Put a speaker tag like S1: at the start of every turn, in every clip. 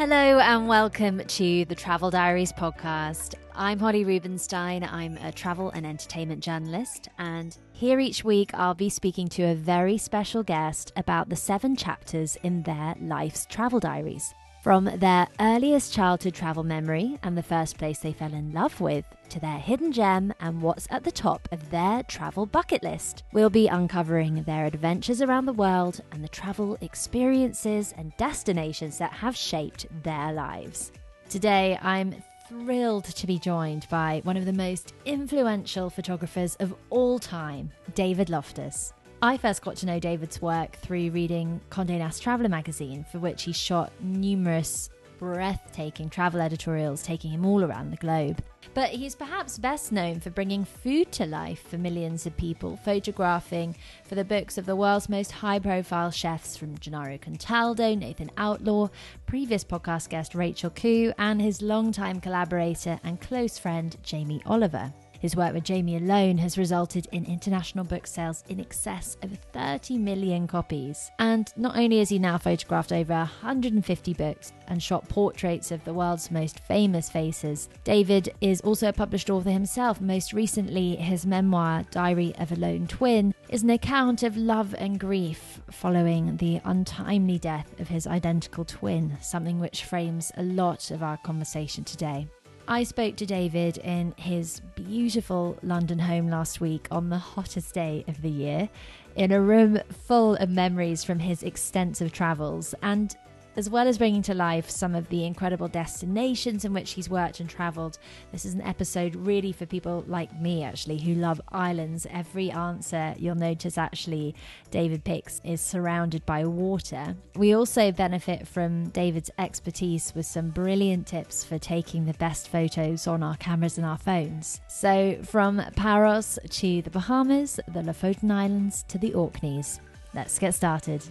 S1: Hello and welcome to the Travel Diaries podcast. I'm Holly Rubenstein. I'm a travel and entertainment journalist, and here each week I'll be speaking to a very special guest about the seven chapters in their life's travel diaries. From their earliest childhood travel memory and the first place they fell in love with, to their hidden gem and what's at the top of their travel bucket list. We'll be uncovering their adventures around the world and the travel experiences and destinations that have shaped their lives. Today, I'm thrilled to be joined by one of the most influential photographers of all time, David Loftus. I first got to know David's work through reading Condé Nast Traveler magazine, for which he shot numerous breathtaking travel editorials taking him all around the globe. But he's perhaps best known for bringing food to life for millions of people, photographing for the books of the world's most high profile chefs from Gennaro Contaldo, Nathan Outlaw, previous podcast guest Rachel Khoo, and his longtime collaborator and close friend Jamie Oliver. His work with Jamie alone has resulted in international book sales in excess of 30 million copies. And not only has he now photographed over 150 books and shot portraits of the world's most famous faces, David is also a published author himself. Most recently, his memoir, Diary of a Lone Twin, is an account of love and grief following the untimely death of his identical twin, something which frames a lot of our conversation today. I spoke to David in his beautiful London home last week on the hottest day of the year, in a room full of memories from his extensive travels. And as well as bringing to life some of the incredible destinations in which he's worked and travelled, this is an episode really for people like me, actually, who love islands. Every answer you'll notice, actually, David picks is surrounded by water. We also benefit from David's expertise with some brilliant tips for taking the best photos on our cameras and our phones. So, from Paros to the Bahamas, the Lofoten Islands to the Orkneys. Let's get started.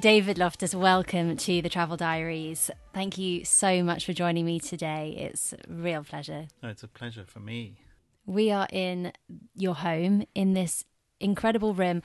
S1: David Loftus, welcome to the Travel Diaries. Thank you so much for joining me today. It's a real pleasure.
S2: Oh, it's a pleasure for me.
S1: We are in your home in this incredible room.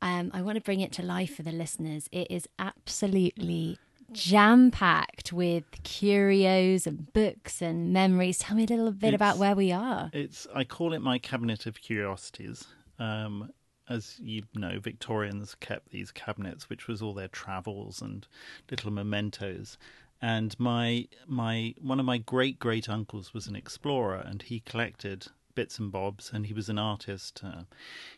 S1: Um, I want to bring it to life for the listeners. It is absolutely jam packed with curios and books and memories. Tell me a little bit
S2: It's-
S1: about where we are.
S2: It's I call it my cabinet of curiosities. Um, as you know, Victorians kept these cabinets, which was all their travels and little mementos. And my my one of my great great uncles was an explorer, and he collected bits and bobs, and he was an artist. Uh,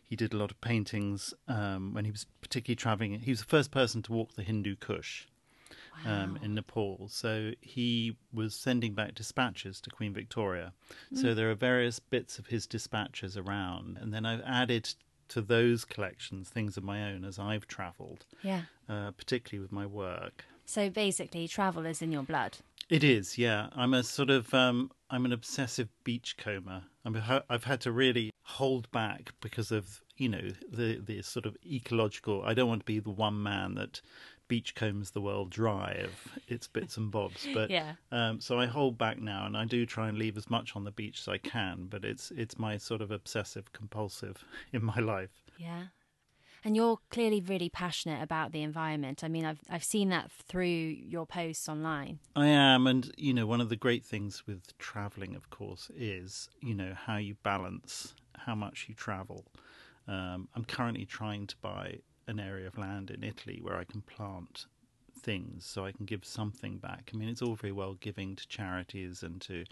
S2: he did a lot of paintings um, when he was particularly traveling. He was the first person to walk the Hindu Kush. um, in Nepal. So he was sending back dispatches to Queen Victoria. So there are various bits of his dispatches around, and then I've added to those collections things of my own as I've travelled,
S1: Yeah.
S2: uh, particularly with my work.
S1: So basically, travel is in your blood.
S2: It is, yeah. I'm a sort of um, I'm an obsessive beachcomber. I'm a, I've had to really hold back because of you know the the sort of ecological. I don't want to be the one man that beachcombs the world dry of its bits and bobs. But
S1: Yeah.
S2: um, so I hold back now, and I do try and leave as much on the beach as I can. But it's it's my sort of obsessive compulsive in my life.
S1: Yeah. And you're clearly really passionate about the environment. I mean, I've I've seen that through your posts online.
S2: I am, and you know, one of the great things with traveling, of course, is you know how you balance how much you travel. Um, I'm currently trying to buy an area of land in Italy where I can plant things, so I can give something back. I mean, it's all very well giving to charities and to.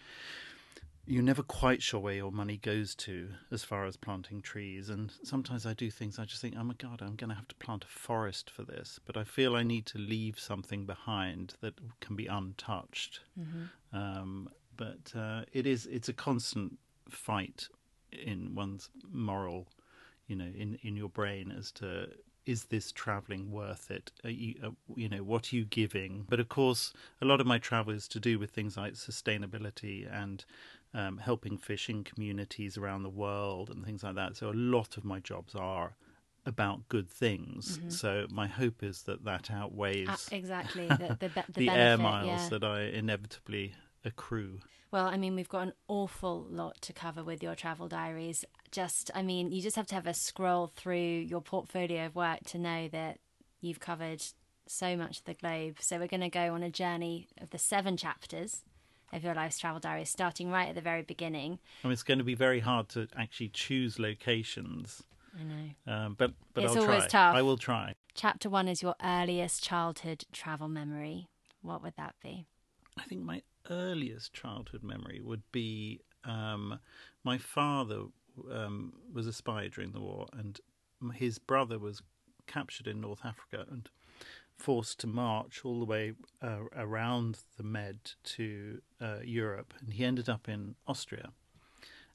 S2: You're never quite sure where your money goes to as far as planting trees, and sometimes I do things I just think, oh my god, I'm going to have to plant a forest for this, but I feel I need to leave something behind that can be untouched. Um, but uh, it is it's a constant fight in one's moral, you know, in in your brain as to is this traveling worth it? Are you, uh, you know, what are you giving? But of course, a lot of my travel is to do with things like sustainability and um, helping fishing communities around the world and things like that. So a lot of my jobs are about good things. So my hope is that that outweighs
S1: Ah, exactly. The, the, be- the
S2: the air miles
S1: yeah.
S2: that I inevitably a crew.
S1: Well, I mean, we've got an awful lot to cover with your travel diaries. Just, I mean, you just have to have a scroll through your portfolio of work to know that you've covered so much of the globe. So we're going to go on a journey of the seven chapters of your life's travel diary, starting right at the very beginning.
S2: I mean, it's going to be very hard to actually choose locations.
S1: I know.
S2: Um, but but
S1: It's
S2: I'll
S1: always
S2: try.
S1: tough.
S2: I will try.
S1: Chapter one is your earliest childhood travel memory. What would that be?
S2: I think my earliest childhood memory would be um, my father um, was a spy during the war, and his brother was captured in North Africa and forced to march all the way uh, around the Med to uh, Europe, and he ended up in Austria.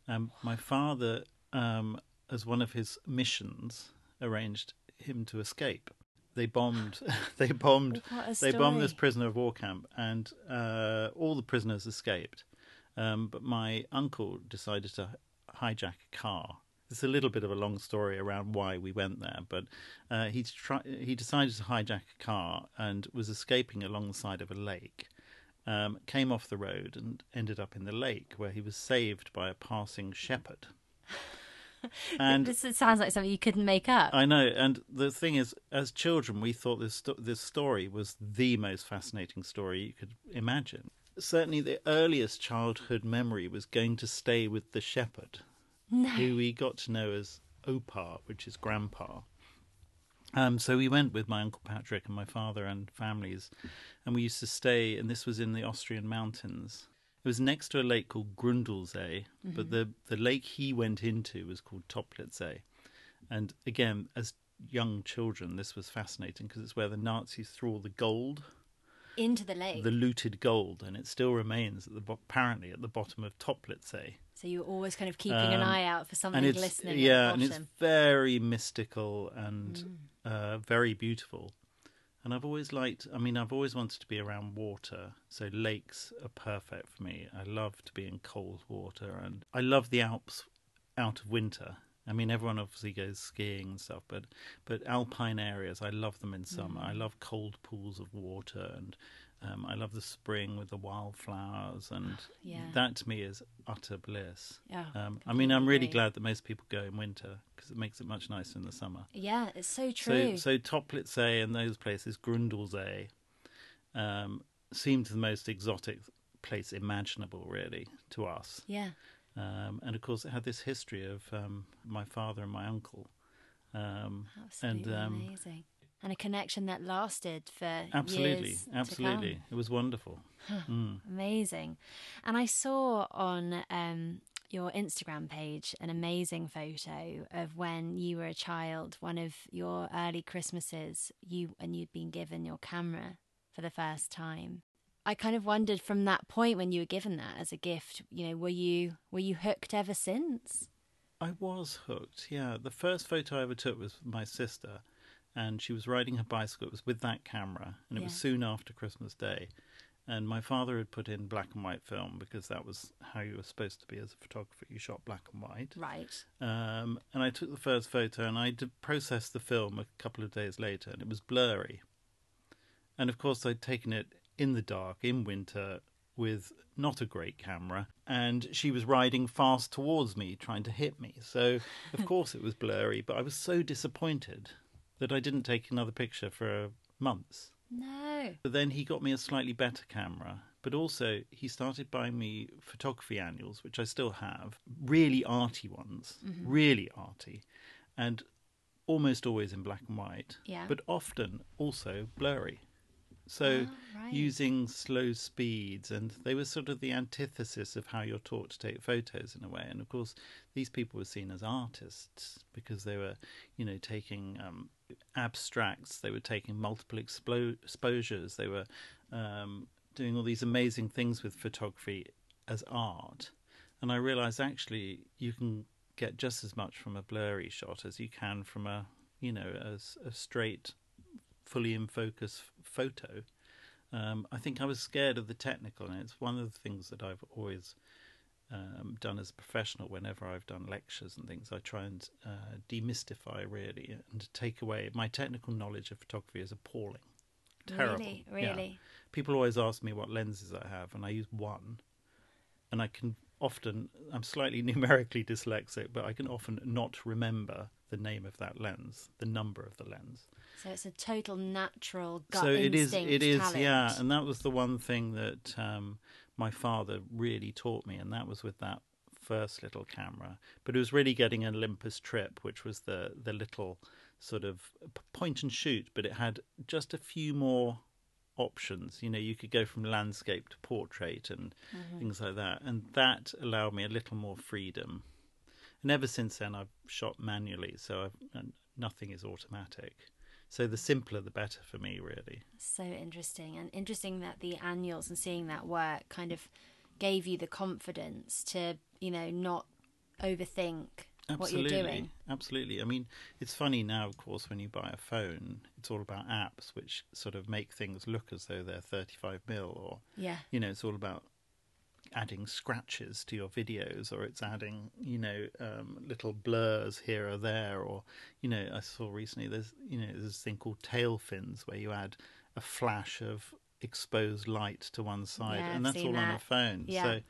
S2: Um, my father, um, as one of his missions, arranged him to escape. They bombed. they bombed. They bombed this prisoner of war camp, and uh, all the prisoners escaped. Um, but my uncle decided to hijack a car. It's a little bit of a long story around why we went there, but uh, he try- he decided to hijack a car and was escaping along the side of a lake. Um, came off the road and ended up in the lake, where he was saved by a passing shepherd. And
S1: this sounds like something you couldn't make up.
S2: I know, and the thing is, as children, we thought this sto- this story was the most fascinating story you could imagine. Certainly, the earliest childhood memory was going to stay with the shepherd, who we got to know as Opar, which is grandpa. Um, so we went with my uncle Patrick and my father and families, and we used to stay. And this was in the Austrian mountains. It was next to a lake called Grundlsee, but the the lake he went into was called Toplitzsee. And again, as young children, this was fascinating because it's where the Nazis threw all the gold,
S1: Into the lake.
S2: the looted gold, and it still remains at the bo- apparently at the bottom of Toplitzsee.
S1: So you're always kind of keeping an
S2: Um,
S1: eye out for something
S2: and it's
S1: glistening
S2: yeah, and it's very mystical and
S1: Mm.
S2: uh, very beautiful. And I've always liked. I mean, I've always wanted to be around water, so lakes are perfect for me. I love to be in cold water, and I love the Alps out of winter. I mean, everyone obviously goes skiing and stuff, but but alpine areas, I love them in summer.
S1: Mm.
S2: I love cold pools of water, and um, I love the spring with the wildflowers, and
S1: Yeah.
S2: that to me is utter bliss.
S1: Yeah,
S2: Um, I mean, I'm really
S1: agree.
S2: glad that most people go in winter because it makes it much nicer in the summer.
S1: Yeah, it's so
S2: So,
S1: true.
S2: so Toplitzsee and those places, Grundlsee, um, seemed the most exotic place imaginable, really, to us.
S1: yeah.
S2: Um, and of course, it had this history of um, my father and my uncle. Um,
S1: Absolutely
S2: and um,
S1: amazing. And a connection that lasted for
S2: absolutely, absolutely, it was wonderful. Mm.
S1: Amazing. And I saw on um, your Instagram page an amazing photo of when you were a child, one of your early Christmases, you and you'd been given your camera for the first time. I kind of wondered from that point when you were given that as a gift, you know, were you were you hooked ever since?
S2: I was hooked. Yeah, the first photo I ever took was my sister, and she was riding her bicycle. It was with that camera, and it was soon after Christmas Day. And my father had put in black and white film because that was how you were supposed to be as a photographer. You shot black and white.
S1: Right.
S2: Um, and I took the first photo, and I did process the film a couple of days later, and it was blurry. And of course, I'd taken it in the dark in winter with not a great camera, and she was riding fast towards me, trying to hit me. So, of course, it was blurry, but I was so disappointed that I didn't take another picture for months.
S1: No.
S2: But then he got me a slightly better camera. But also, he started buying me photography annuals, which I still have, really arty ones, really arty, and almost always in black and white,
S1: Yeah.
S2: but often also blurry. So,
S1: Ah, right.
S2: using slow speeds, and they were sort of the antithesis of how you're taught to take photos in a way. And of course, these people were seen as artists because they were, you know, taking um, abstracts, they were taking multiple explo- exposures, they were um, doing all these amazing things with photography as art. And I realized actually you can get just as much from a blurry shot as you can from a, you know, as a straight, fully in focus photo. Um, I think I was scared of the technical, and it's one of the things that I've always um, done as a professional. Whenever I've done lectures and things, I try and uh, demystify really and take away my technical knowledge of photography is appalling, terrible.
S1: Really,
S2: Yeah.
S1: really.
S2: People always ask me what lenses I have, and I use one. and I can often I'm slightly numerically dyslexic, but I can often not remember the name of that lens, the number of the lens.
S1: So it's a total natural gut
S2: so it is. It is,
S1: talent.
S2: yeah and that was the one thing that um, my father really taught me and that was with that first little camera. But it was really getting an olympus trip which was the the little sort of point and shoot but it had just a few more options. You know you could go from landscape to portrait and
S1: Mm-hmm.
S2: things like that and that allowed me a little more freedom. And ever since then i've shot manually so I've, nothing is automatic so the simpler the better for me really
S1: So interesting, and interesting that the annuals and seeing that work kind of gave you the confidence to, you know, not overthink what you're doing.
S2: Absolutely. I mean, it's funny now, of course, when you buy a phone, it's all about apps which sort of make things look as though they're 35 mil, or
S1: Yeah,
S2: you know, it's all about adding scratches to your videos, or it's adding, you know, um, little blurs here or there, or you know, I saw recently there's, you know, there's this thing called tail fins where you add a flash of exposed light to one side,
S1: Yeah,
S2: and
S1: I've
S2: that's all on a phone.
S1: Yeah.
S2: So,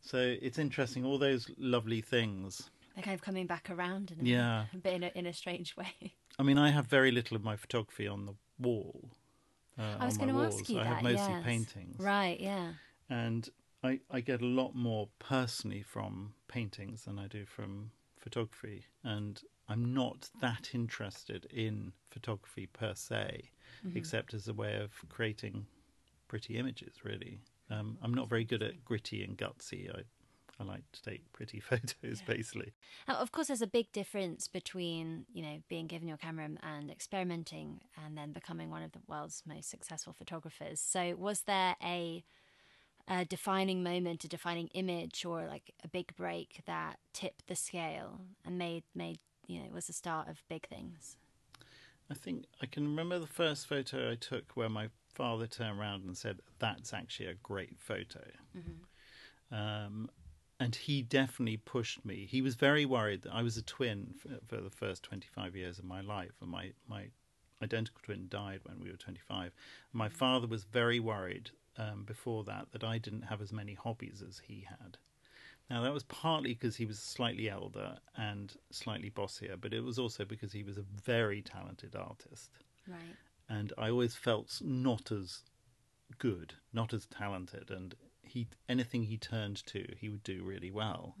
S2: so it's interesting. All those lovely things.
S1: they're kind of coming back around in a,
S2: Yeah.
S1: a bit in a, in a strange way.
S2: I mean, I have very little of my photography on the wall. Uh,
S1: I was going to ask you
S2: I
S1: that.
S2: have mostly
S1: yes.
S2: paintings,
S1: Right? Yeah.
S2: and I, I get a lot more personally from paintings than I do from photography. And I'm not that interested in photography per se,
S1: Mm-hmm.
S2: except as a way of creating pretty images. Really, um, I'm not very good at gritty and gutsy. I I like to take pretty photos, basically.
S1: Now, of course, there's a big difference between you know being given your camera and experimenting, and then becoming one of the world's most successful photographers. So, was there a, a defining moment, a defining image, or like a big break that tipped the scale and made made you know it was the start of big things?
S2: I think I can remember the first photo I took where my father turned around and said, "That's actually a great photo." Um, and he definitely pushed me. He was very worried that I was a twin for, for the first 25 years of my life, and my, my identical twin died when we were 25. My father was very worried um, before that that I didn't have as many hobbies as he had. Now, that was partly because he was slightly elder and slightly bossier, but it was also because he was a very talented artist.
S1: Right.
S2: And I always felt not as good, not as talented, and he anything he turned to, he would do really well.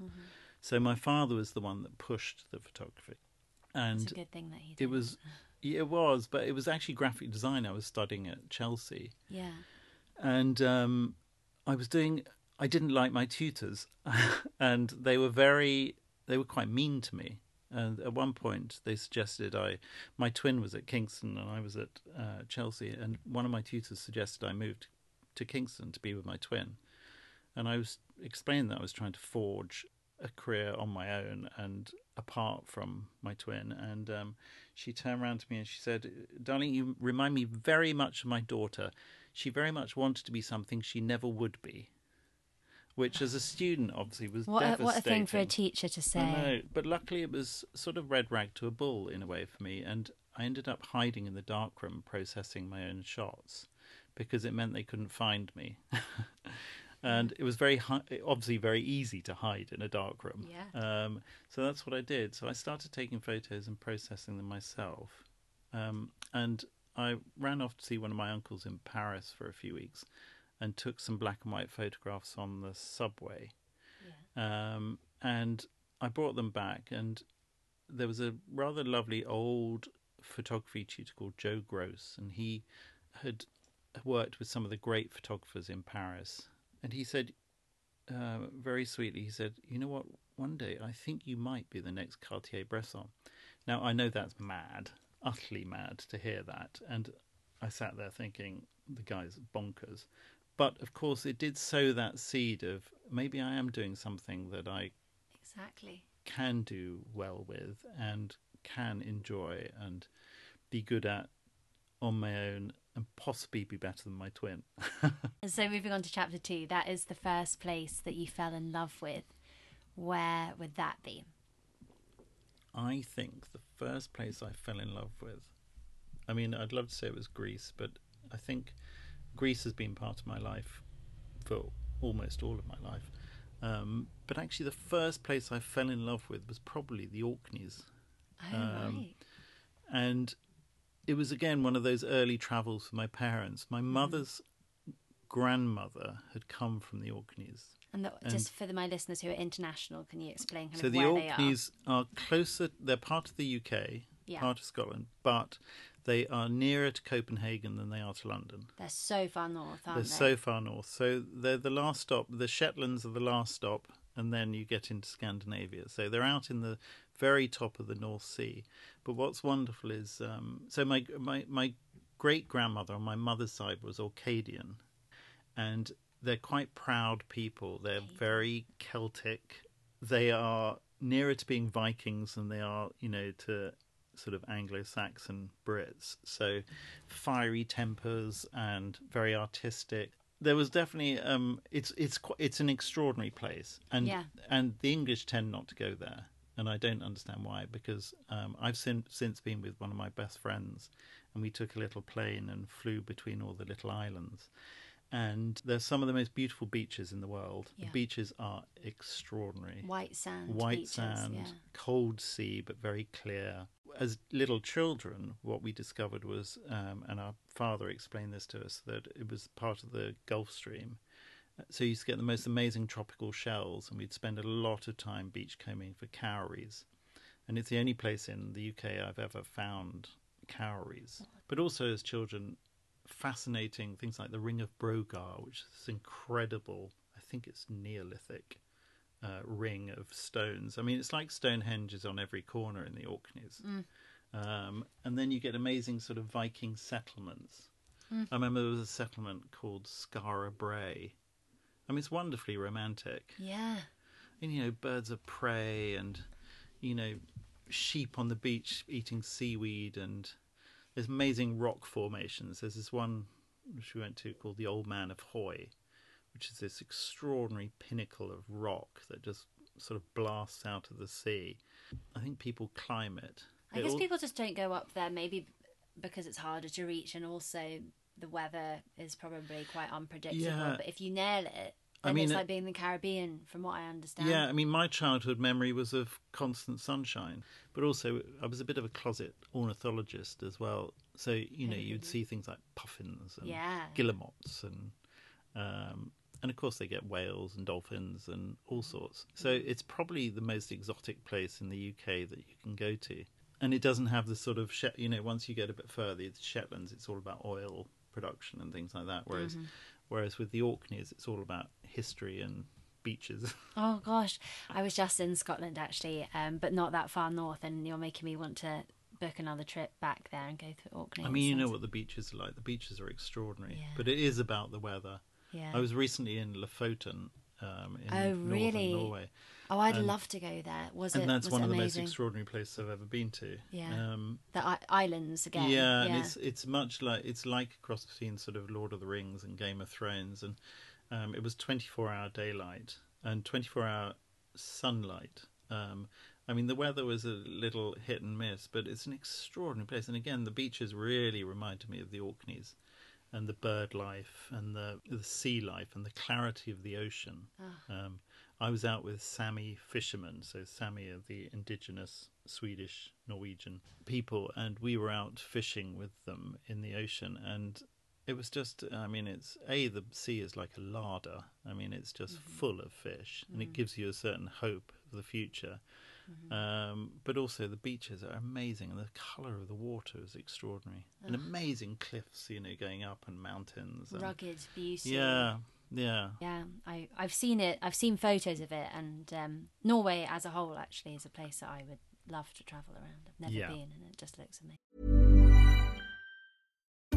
S2: So my father was the one that pushed the photography, and
S1: It's a good thing that he did.
S2: it was, it was, but it was actually graphic design. I was studying at Chelsea,
S1: Yeah.
S2: And um, I was doing. I didn't like my tutors, and they were very. They were quite mean to me. And at one point, they suggested I. My twin was at Kingston, and I was at uh, Chelsea. And one of my tutors suggested I moved to Kingston to be with my twin. And I was explaining that I was trying to forge a career on my own and apart from my twin. And um, she turned around to me and she said, "Darling, you remind me very much of my daughter. She very much wanted to be something she never would be." Which, as a student, obviously was
S1: What a,
S2: devastating.
S1: what a thing for a teacher to say.
S2: I know, but luckily it was sort of red rag to a bull in a way for me, and I ended up hiding in the darkroom processing my own shots because it meant they couldn't find me. and it was very obviously very easy to hide in a dark room.
S1: Yeah.
S2: Um, so that's what I did. So I started taking photos and processing them myself, um, and I ran off to see one of my uncles in Paris for a few weeks, and took some black and white photographs on the subway um, and I brought them back, and there was a rather lovely old photography tutor called Joe Gross, and he had worked with some of the great photographers in Paris, and he said uh, very sweetly, he said, "You know what? One day I think you might be the next Cartier-Bresson." Now I know that's mad, utterly mad to hear that, and I sat there thinking the guy's bonkers. But of course, it did sow that seed of maybe I am doing something that I
S1: Exactly.
S2: can do well with and can enjoy and be good at on my own and possibly be better than my twin.
S1: So moving on to chapter two, that is the first place that you fell in love with. Where would that be?
S2: I think the first place I fell in love with, I mean, I'd love to say it was Greece, but I think Greece has been part of my life for almost all of my life. Um, but actually, the first place I fell in love with was probably the Orkneys.
S1: Oh,
S2: Um,
S1: right.
S2: and it was again one of those early travels for my parents. My mother's grandmother had come from the Orkneys.
S1: And, the, just for the, my listeners who are international, can you explain kind
S2: So
S1: of
S2: the
S1: where they are?
S2: Orkneys are. closer. They're part of the UK,
S1: Yeah.
S2: part of Scotland, but they are nearer to Copenhagen than they are to London.
S1: They're so far north, aren't
S2: They're
S1: they?
S2: so far north. So they're the last stop. The Shetlands are the last stop, and then you get into Scandinavia. So they're out in the very top of the North Sea. But what's wonderful is, um, so my my my great grandmother on my mother's side was Orcadian, and they're quite proud people. They're very Celtic. They are nearer to being Vikings than they are, you know, to sort of Anglo-Saxon Brits. So fiery tempers and very artistic. There was definitely um, it's it's it's an extraordinary place, and
S1: Yeah.
S2: and the English tend not to go there, and I don't understand why. Because um, I've sin- since been with one of my best friends, and we took a little plane and flew between all the little islands, and they're some of the most beautiful beaches in the world.
S1: Yeah.
S2: The beaches are extraordinary
S1: White sand.
S2: white
S1: beaches,
S2: sand,
S1: Yeah.
S2: cold sea, but very clear. As little children, what we discovered was, um, and our father explained this to us, that it was part of the Gulf Stream. So you used to get the most amazing tropical shells, and we'd spend a lot of time beachcombing for cowries. And it's the only place in the UK I've ever found cowries. But also as children, fascinating things like the Ring of Brodgar, which is this incredible. I think it's Neolithic uh, ring of stones. I mean, it's like Stonehenge is on every corner in the Orkneys. Um, and then you get amazing sort of Viking settlements. I remember there was a settlement called Skara Brae. I mean, it's wonderfully romantic.
S1: Yeah.
S2: And, you know, birds of prey and, you know, sheep on the beach eating seaweed and there's amazing rock formations. There's this one which we went to called the Old Man of Hoy, which is this extraordinary pinnacle of rock that just sort of blasts out of the sea. I think people climb it.
S1: I
S2: It
S1: guess
S2: all-
S1: people just don't go up there, maybe because it's harder to reach, and also the weather is probably quite unpredictable.
S2: Yeah.
S1: But if you nail it,
S2: I mean,
S1: it's like being in the Caribbean, from what I understand.
S2: Yeah, I mean, my childhood memory was of constant sunshine, but also I was a bit of a closet ornithologist as well. So you know, you'd see things like puffins and
S1: Yeah.
S2: guillemots, and um, and of course they get whales and dolphins and all sorts. So it's probably the most exotic place in the UK that you can go to, and it doesn't have the sort of you know once you get a bit further, the Shetlands, it's all about oil production and things like that. Whereas
S1: Mm-hmm.
S2: Whereas with the Orkneys, it's all about history and beaches.
S1: Oh gosh, I was just in Scotland actually, um, but not that far north, and you're making me want to book another trip back there and go to Orkney.
S2: I mean, you know what the beaches are like. The beaches are extraordinary,
S1: Yeah.
S2: but it is about the weather.
S1: Yeah.
S2: I was recently in Lofoten, um, in
S1: Oh,
S2: northern
S1: really?
S2: Norway,
S1: Oh, I'd love to go there. Was
S2: and
S1: it?
S2: that's
S1: was
S2: one of the most extraordinary places I've ever been to.
S1: Yeah.
S2: Um,
S1: The I- islands again.
S2: yeah, and it's it's much like it's like a cross between sort of Lord of the Rings and Game of Thrones, and um, it was twenty four hour daylight and twenty four hour sunlight. Um, I mean, the weather was a little hit and miss, but it's an extraordinary place. And again, the beaches really reminded me of the Orkneys, and the bird life, and the the sea life, and the clarity of the ocean. Um, I was out with Sami fishermen, so Sami are the indigenous Swedish Norwegian people, and we were out fishing with them in the ocean, and it was just i mean it's a the sea is like a larder. I mean it's just mm-hmm. full of fish and it mm-hmm. gives you a certain hope of the future. Mm-hmm. Um, but also the beaches are amazing and the color of the water is extraordinary. And amazing cliffs you know going up and mountains and,
S1: rugged beauty.
S2: yeah yeah
S1: Yeah, I, I've seen it. I've seen photos of it, and um, Norway as a whole actually is a place that I would love to travel around. I've never
S2: Yeah.
S1: been, and it just looks amazing.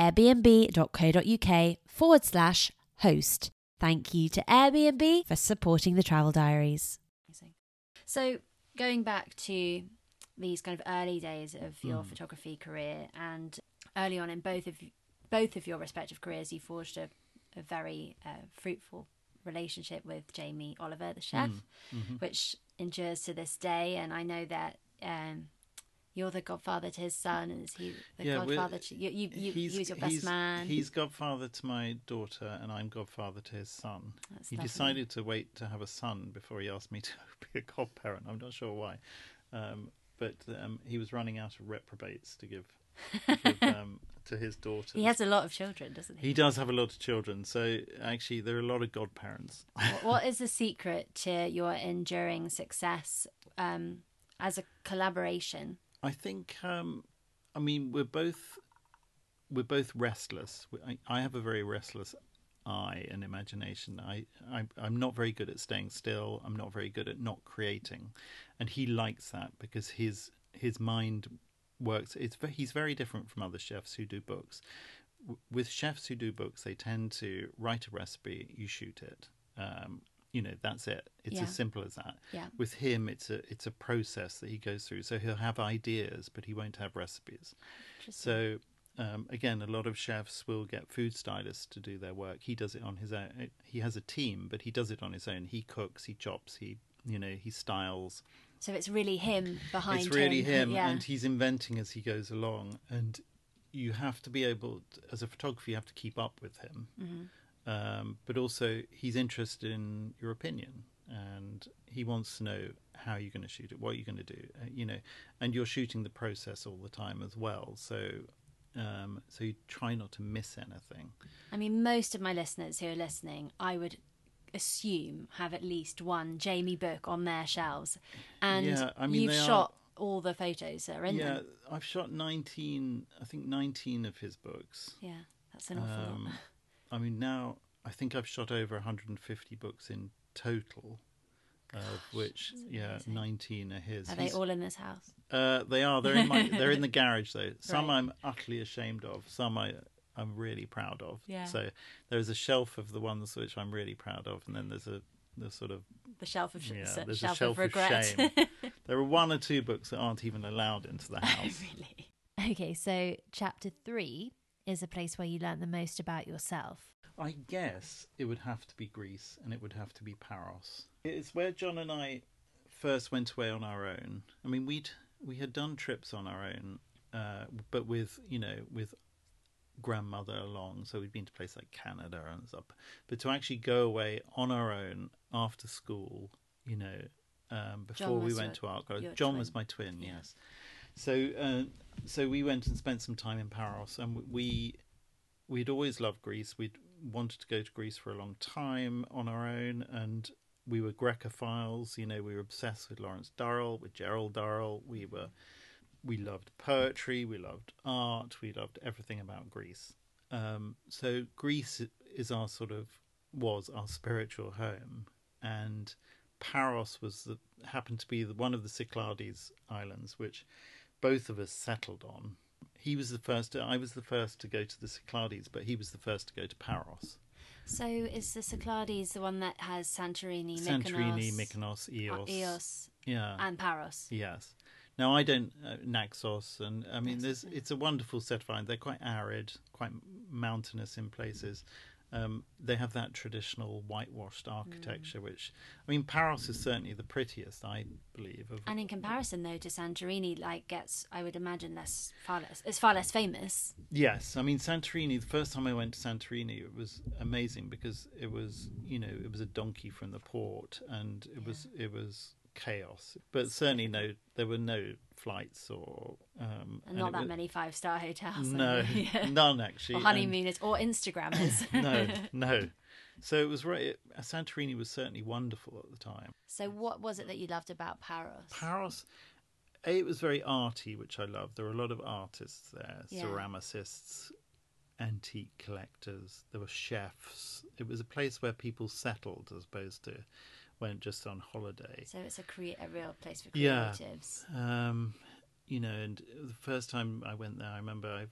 S1: airbnb.co.uk forward slash host. Thank you to Airbnb for supporting the travel diaries. So, going back to these kind of early days of your photography career, and early on in both of both of your respective careers, you forged a, a very uh, fruitful relationship with Jamie Oliver, the chef, which endures to this day. And I know that um, you're the godfather to his son, and is he the
S2: Yeah,
S1: godfather to you? You, you,
S2: he's,
S1: your best
S2: he's-
S1: man.
S2: He's godfather to my daughter, and I'm godfather to his son.
S1: That's
S2: he decided to wait to have a son before he asked me to be a godparent. I'm not sure why, um, but um, he was running out of reprobates to give, give um, to his daughter.
S1: he has a lot of children, doesn't he?
S2: He does have a lot of children, so actually there are a lot of godparents.
S1: What- what is the secret to your enduring success um, as a collaboration?
S2: I think. Um, I mean, we're both we're both restless. I, have a very restless eye and imagination. I, I I'm not very good at staying still. I'm not very good at not creating, and he likes that because his his mind works. It's he's very different from other chefs who do books. With chefs who do books, they tend to write a recipe, you shoot it. Um, you know that's it. It's
S1: Yeah.
S2: as simple as that.
S1: Yeah.
S2: With him, it's a it's a process that he goes through. So he'll have ideas, but he won't have recipes. So um, again, a lot of chefs will get food stylists to do their work. He does it on his own. He has a team, but he does it on his own. He cooks, he chops, he you know he styles.
S1: So it's really him behind
S2: it's really him,
S1: Yeah.
S2: and he's inventing as he goes along. And you have to be able, to, as a photographer, you have to keep up with him.
S1: Mm-hmm.
S2: Um, but also, he's interested in your opinion, and he wants to know how you're going to shoot it, what you're going to do, uh, you know. And you're shooting the process all the time as well, so um, so you try not to miss anything.
S1: I mean, most of my listeners who are listening, I would assume have at least one Jamie book on their shelves, and
S2: Yeah, I mean,
S1: you've
S2: they are-
S1: shot all the photos that are in
S2: yeah,
S1: them.
S2: I've shot 19, I think 19 of his books.
S1: Yeah, that's an awful
S2: Um,
S1: lot.
S2: I mean, now I think I've shot over 150 books in total, of which yeah, 19 are his.
S1: Are they all in this house?
S2: Uh, they are. They're in my. they're in the garage though. Some
S1: Right.
S2: I'm utterly ashamed of. Some I. I'm really proud of.
S1: Yeah.
S2: So there's a shelf of the ones which I'm really proud of, and then there's a the sort of
S1: The shelf of sh-
S2: yeah. There's
S1: shelf,
S2: a shelf
S1: of regret.
S2: shame. there are one or two books that aren't even allowed into the house.
S1: really. Okay, so chapter three is a place where you learn the most about yourself.
S2: I guess it would have to be Greece and it would have to be Paros. It's where John and I first went away on our own. I mean, we'd we had done trips on our own, uh, but with you know with grandmother along. So we'd been to places like Canada and stuff. But to actually go away on our own after school, you know, um, before we went to art college, John
S1: twin.
S2: was my twin. Yes. So uh, so we went and spent some time in Paros, and we we'd always loved Greece. We'd wanted to go to Greece for a long time on our own, and we were Grecophiles. You know, we were obsessed with Lawrence Durrell, with Gerald Durrell. We were, we loved poetry, we loved art, we loved everything about Greece. Um, so Greece is our sort of was our spiritual home, and Paros was the, happened to be the, one of the Cyclades islands, which both of us settled on. He was the first. I was the first to go to the Cyclades, but he was the first to go to Paros.
S1: So is the Cyclades the one that has Santorini,
S2: Santorini,
S1: Mykonos,
S2: Mykonos, Ios,
S1: uh, Ios,
S2: yeah,
S1: and Paros?
S2: yes. Now I don't uh, Naxos, and I mean,
S1: Naxos,
S2: there's it's a wonderful set of islands. They're quite arid, quite mountainous in places. Um, they have that traditional whitewashed architecture, which I mean, Paros is certainly the prettiest, I believe. Of,
S1: And in comparison, though, to Santorini, like gets, I would imagine, less far less. It's far less famous.
S2: Yes, I mean Santorini. The first time I went to Santorini, it was amazing because it was, you know, it was a donkey from the port, and it was it was chaos. But certainly no, there were no flights or um,
S1: And not that
S2: was-
S1: many five star hotels.
S2: No,
S1: Yeah.
S2: none actually.
S1: or
S2: and-
S1: or Instagrammers.
S2: no, no. So it was right. Santorini was certainly wonderful at the time.
S1: so, what was it that you loved about Paros?
S2: Paros, A, it was very arty, which I loved. There were a lot of artists there,
S1: Yeah.
S2: ceramicists, antique collectors. There were chefs. It was a place where people settled as opposed to went just on holiday.
S1: so it's a crea- a real place for
S2: Yeah.
S1: creatives.
S2: Um, you know, and the first time I went there, I remember I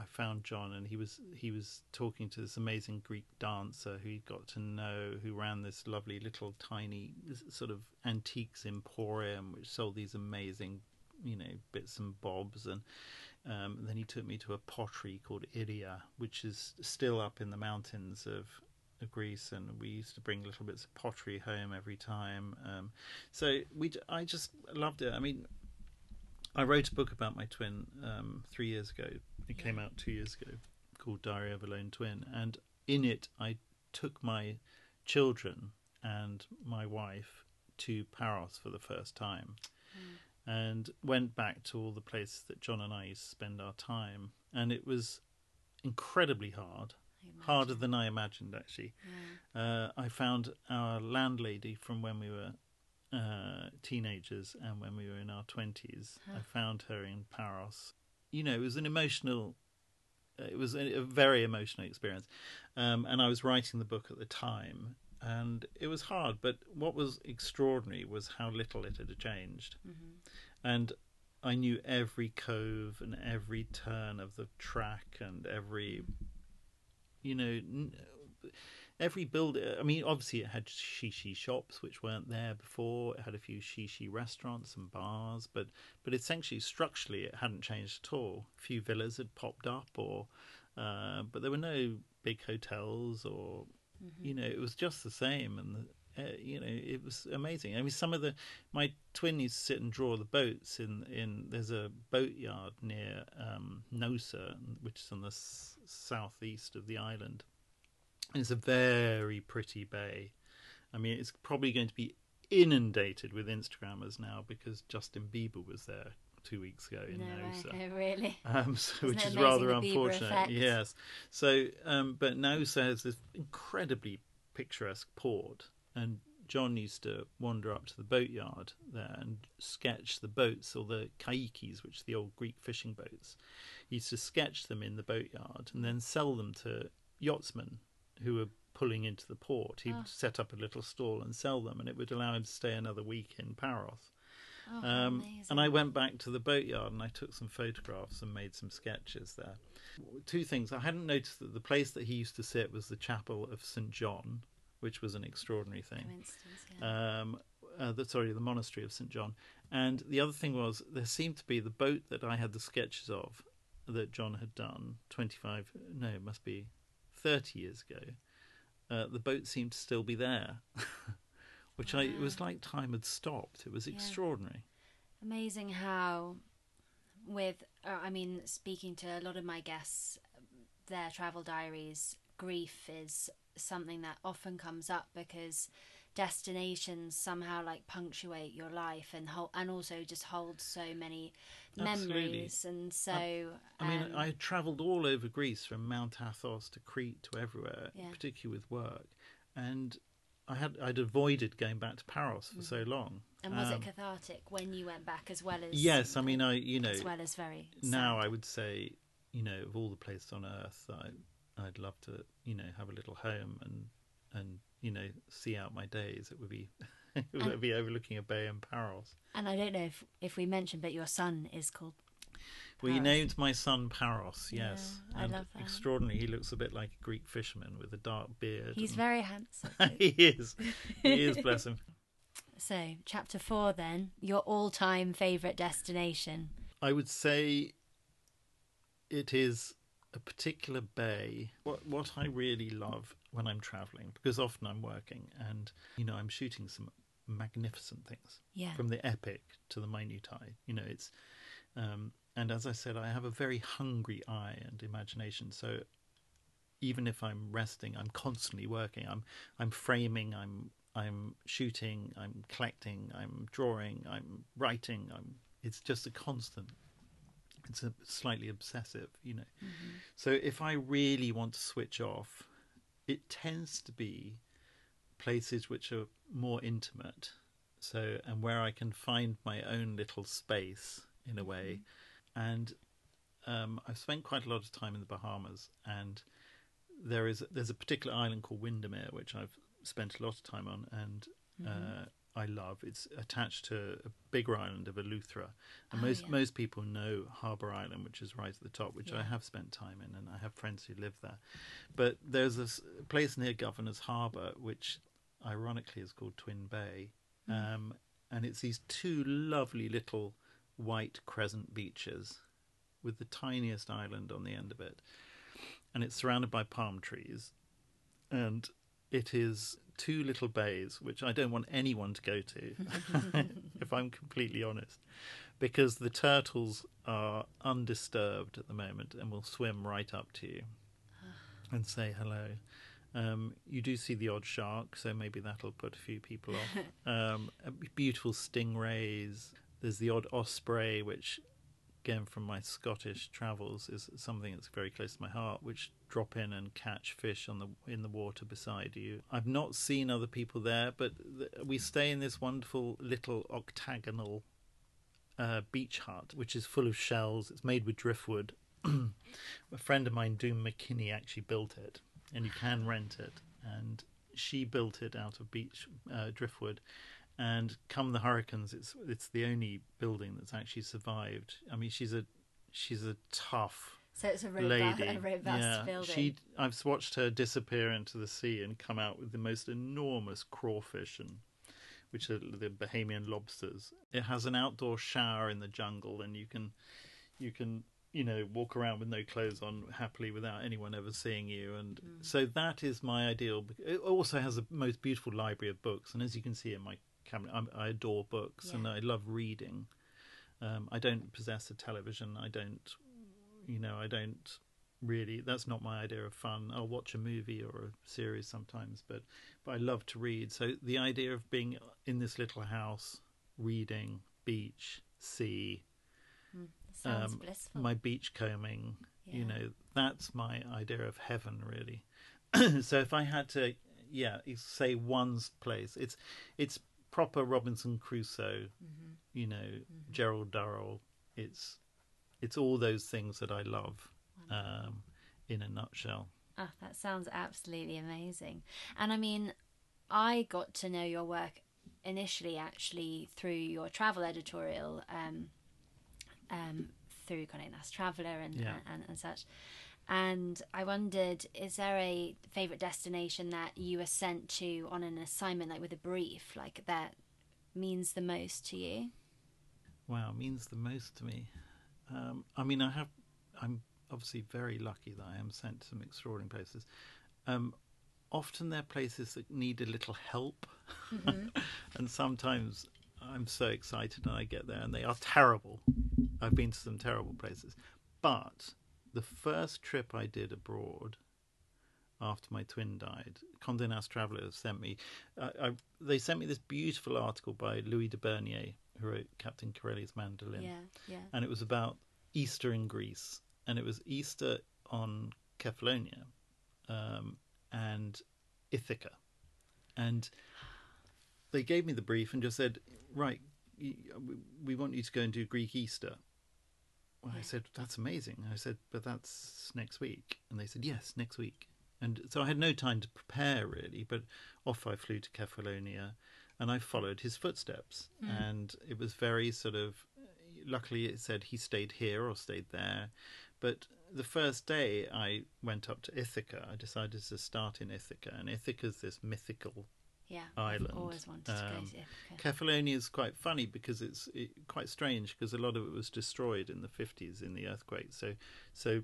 S2: I found John, and he was he was talking to this amazing Greek dancer who he got to know, who ran this lovely little tiny sort of antiques emporium, which sold these amazing, you know, bits and bobs, and um, then he took me to a pottery called Yria, which is still up in the mountains of of Greece, and we used to bring little bits of pottery home every time. Um, so we, I just loved it. I mean, I wrote a book about my twin um, three years ago. It came out two years ago, called Diary of a Lone Twin, and in it I took my children and my wife to Paros for the first time, and went back to all the places that John and I used to spend our time, and it was incredibly hard, harder than I imagined actually. Uh, I found our landlady from when we were uh, teenagers and when we were in our 20s. I found her in Paros. You know, it was an emotional, it was a, a very emotional experience. Um, and I was writing the book at the time, and it was hard. But what was extraordinary was how little it had changed. And I knew every cove and every turn of the track and every, you know, every build. I mean, obviously it had shishi shops which weren't there before. It had a few shishi restaurants and bars, but but essentially structurally it hadn't changed at all. A few villas had popped up, or uh, but there were no big hotels or you know it was just the same and. Uh, you know, it was amazing. I mean, some of the my twin used to sit and draw the boats in in. There's a boatyard near um, Naoussa, which is on the s- southeast of the island, and it's a very pretty bay. I mean, it's probably going to be inundated with Instagrammers now because Justin Bieber was there two weeks ago in
S1: No way. really.
S2: Um, so, which is rather unfortunate. Yes. So, um, but Naoussa has this incredibly picturesque port, and John used to wander up to the boatyard there and sketch the boats or the kaikis, which are the old Greek fishing boats. He used to sketch them in the boatyard and then sell them to yachtsmen who were pulling into the port. He would set up a little stall and sell them, and it would allow him to stay another week in Paros.
S1: Oh,
S2: Um, and I went back to the boatyard and I took some photographs and made some sketches there. Two things. I hadn't noticed that the place that he used to sit was the chapel of St. John, which was an extraordinary thing.
S1: Yeah.
S2: Um, uh, the, sorry, the monastery of St. John. And the other thing was there seemed to be the boat that I had the sketches of that John had done 25, no, it must be 30 years ago. Uh, the boat seemed to still be there. Which I, it was like time had stopped. It was extraordinary.
S1: Amazing how, with, uh, I mean, speaking to a lot of my guests, their travel diaries, grief is something that often comes up because destinations somehow like punctuate your life and hold, and also just hold so many
S2: Absolutely.
S1: memories and so
S2: I mean,
S1: um,
S2: I travelled all over Greece from Mount Athos to Crete to everywhere,
S1: Yeah.
S2: particularly with work, and I had I'd avoided going back to Paros for so long.
S1: and was
S2: Um,
S1: it cathartic when you went back as well as
S2: Yes, I mean, I you know
S1: as well as very
S2: now
S1: sad?
S2: I would say you know of all the places on earth, I I'd love to you know have a little home and and you know see out my days. It would be it would be overlooking a bay in Paros.
S1: and I don't know if if we mentioned but your son is called
S2: We
S1: Paros.
S2: named my son Paros. Yes,
S1: Yeah, I
S2: and
S1: love that.
S2: extraordinary. He looks a bit like a Greek fisherman with a dark beard.
S1: he's
S2: and-
S1: very handsome
S2: he is. He is. Bless him.
S1: so chapter 4 then your all-time favorite destination
S2: I would say it is a particular bay. What what I really love when I'm traveling, because often I'm working and you know I'm shooting some magnificent things.
S1: Yeah.
S2: From the epic to the minutiae. You know, it's um, and as I said, I have a very hungry eye and imagination. So even if I'm resting, I'm constantly working. I'm I'm framing. I'm I'm shooting. I'm collecting. I'm drawing. I'm writing. I'm. It's just a constant. It's a slightly obsessive, you know. So if I really want to switch off, it tends to be places which are more intimate. So and where I can find my own little space in a way, and um, I've spent quite a lot of time in the Bahamas, and there is there's a particular island called Windermere which I've spent a lot of time on, and uh, I love. It's attached to a bigger island of Eleuthera, and
S1: Oh,
S2: most
S1: yeah.
S2: most people know Harbour Island, which is right at the top, which I have spent time in, and I have friends who live there. But there's this place near Governor's Harbour, which ironically is called Twin Bay, um, and it's these two lovely little white crescent beaches with the tiniest island on the end of it, and it's surrounded by palm trees, and it is two little bays which I don't want anyone to go to, if I'm completely honest, because the turtles are undisturbed at the moment and will swim right up to you and say hello. Um, you do see the odd shark, so maybe that'll put a few people off. Um, beautiful stingrays. There's the odd osprey, which, again, from my Scottish travels, is something that's very close to my heart. Which drop in and catch fish on the in the water beside you. I've not seen other people there, but th- we stay in this wonderful little octagonal uh, beach hut, which is full of shells. It's made with driftwood. a friend of mine, Doom McKinney, actually built it, and you can rent it. And she built it out of beach uh, driftwood. And come the hurricanes, it's it's the only building that's actually survived. I mean, she's a she's a tough
S1: so it's a robust,
S2: lady.
S1: a robust
S2: yeah,
S1: building
S2: she. I've watched her disappear into the sea and come out with the most enormous crawfish and which are the Bahamian lobsters. It has an outdoor shower in the jungle, and you can you can you know walk around with no clothes on happily without anyone ever seeing you. And mm. so that is my ideal. It also has the most beautiful library of books, and as you can see in my I'm, I adore books and I love reading. Um, I don't possess a television. I don't, you know, I don't really. That's not my idea of fun. I'll watch a movie or a series sometimes, but but I love to read. So the idea of being in this little house, reading, beach, sea,
S1: sounds
S2: um,
S1: blissful
S2: my beach combing, you know, that's my idea of heaven, really. so if I had to, yeah, say one's place, it's it's proper Robinson Crusoe,
S1: Mm-hmm.
S2: you know, Gerald Durrell. It's it's all those things that I love, um, in a nutshell.
S1: Ah, that sounds absolutely amazing. And I mean, I got to know your work initially actually through your travel editorial, um, um, through Condé Nast Traveller and,
S2: Yeah.
S1: and, and such. And I wondered, is there a favourite destination that you were sent to on an assignment, like with a brief, like that means the most to you?
S2: Wow, means the most to me. Um, I mean, I have. I'm obviously very lucky that I am sent to some extraordinary places. Um, often they're places that need a little help, and sometimes I'm so excited and I get there and they are terrible. I've been to some terrible places, but the first trip I did abroad after my twin died. Condé Nast Traveller sent me. I, I, they sent me this beautiful article by Louis de Bernières, who wrote Captain Corelli's Mandolin,
S1: Yeah, yeah.
S2: and it was about Easter in Greece, and it was Easter on Kefalonia um, and Ithaca, and they gave me the brief and just said, "Right, we- we want you to go and do Greek Easter." Well, I said, "That's amazing." I said, "But that's next week," and they said, "Yes, next week." And so I had no time to prepare really, but off I flew to Kefalonia, and I followed his footsteps, hmm. and it was very sort of. Luckily, it said he stayed here or stayed there, but the first day I went up to Ithaca, I decided to start in Ithaca, and Ithaca's this mythical
S1: Yeah,
S2: island.
S1: Always wanted to go
S2: Um,
S1: to Ithaca.
S2: Kefalonia is quite funny because it's it, quite strange because a lot of it was destroyed in the 50s in the earthquake. So, so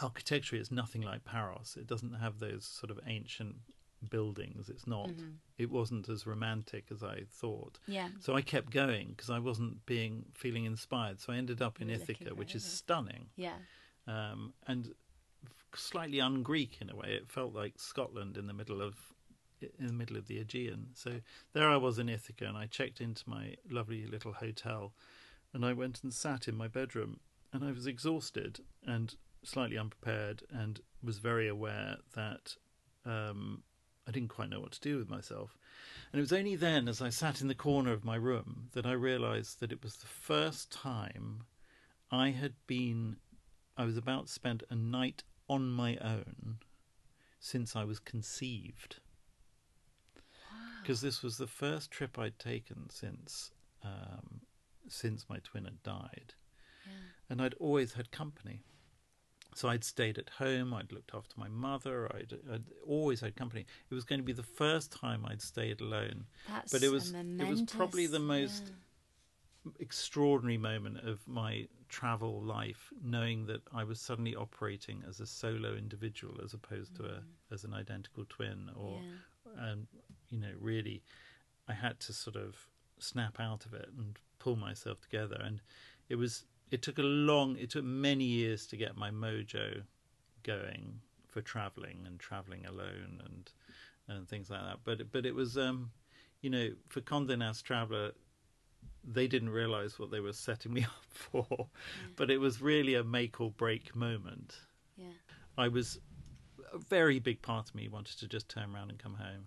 S2: architecturally, it's nothing like Paros. It doesn't have those sort of ancient buildings. It's not. It wasn't as romantic as I thought.
S1: Mm-hmm. Yeah.
S2: So I kept going because I wasn't being feeling inspired. So I ended up in Ithaca, which is stunning
S1: Yeah,
S2: um, and slightly un-Greek in a way. It felt like Scotland in the middle of in the middle of the Aegean. So there I was in Ithaca, and I checked into my lovely little hotel, and I went and sat in my bedroom, and I was exhausted and slightly unprepared, and was very aware that. Um, I didn't quite know what to do with myself. And it was only then, as I sat in the corner of my room, that I realised that it was the first time I had been I was about to spend a night on my own since I was conceived. Because this was the first trip I'd taken since um, since my twin had died, and I'd always had company. So I'd stayed at home. I'd looked after my mother. I'd, I'd always had company. It was going to be the first time I'd stayed alone,
S1: that's
S2: but it was it was probably the most
S1: yeah.
S2: extraordinary moment of my travel life, knowing that I was suddenly operating as a solo individual as opposed to a as an identical twin, or um, you know, really, I had to sort of snap out of it and pull myself together, and it was it took a long, it took many years to get my mojo going for traveling and traveling alone and and things like that. But but it was um, you know, for Condé Nast Traveller, they didn't realize what they were setting me up for, but it was really a make or break moment.
S1: Yeah.
S2: I was a very big part of me wanted to just turn around and come home.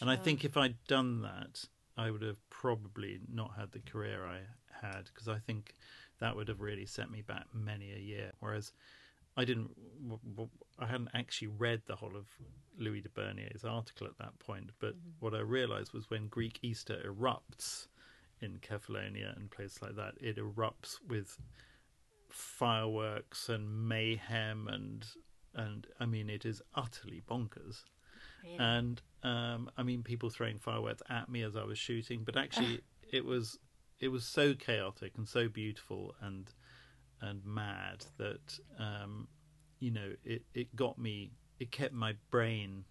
S2: And I think if I'd done that, I would have probably not had the career I had because I think that would have really set me back many a year. Whereas I didn't, I hadn't actually read the whole of Louis de Bernières's article at that point. But mm-hmm. what I realised was when Greek Easter erupts in Kefalonia and places like that, it erupts with fireworks and mayhem and and I mean it is utterly bonkers. And um, I mean people throwing fireworks at me as I was shooting, but actually it was it was so chaotic and so beautiful and and mad that um, you know it it got me it kept my brain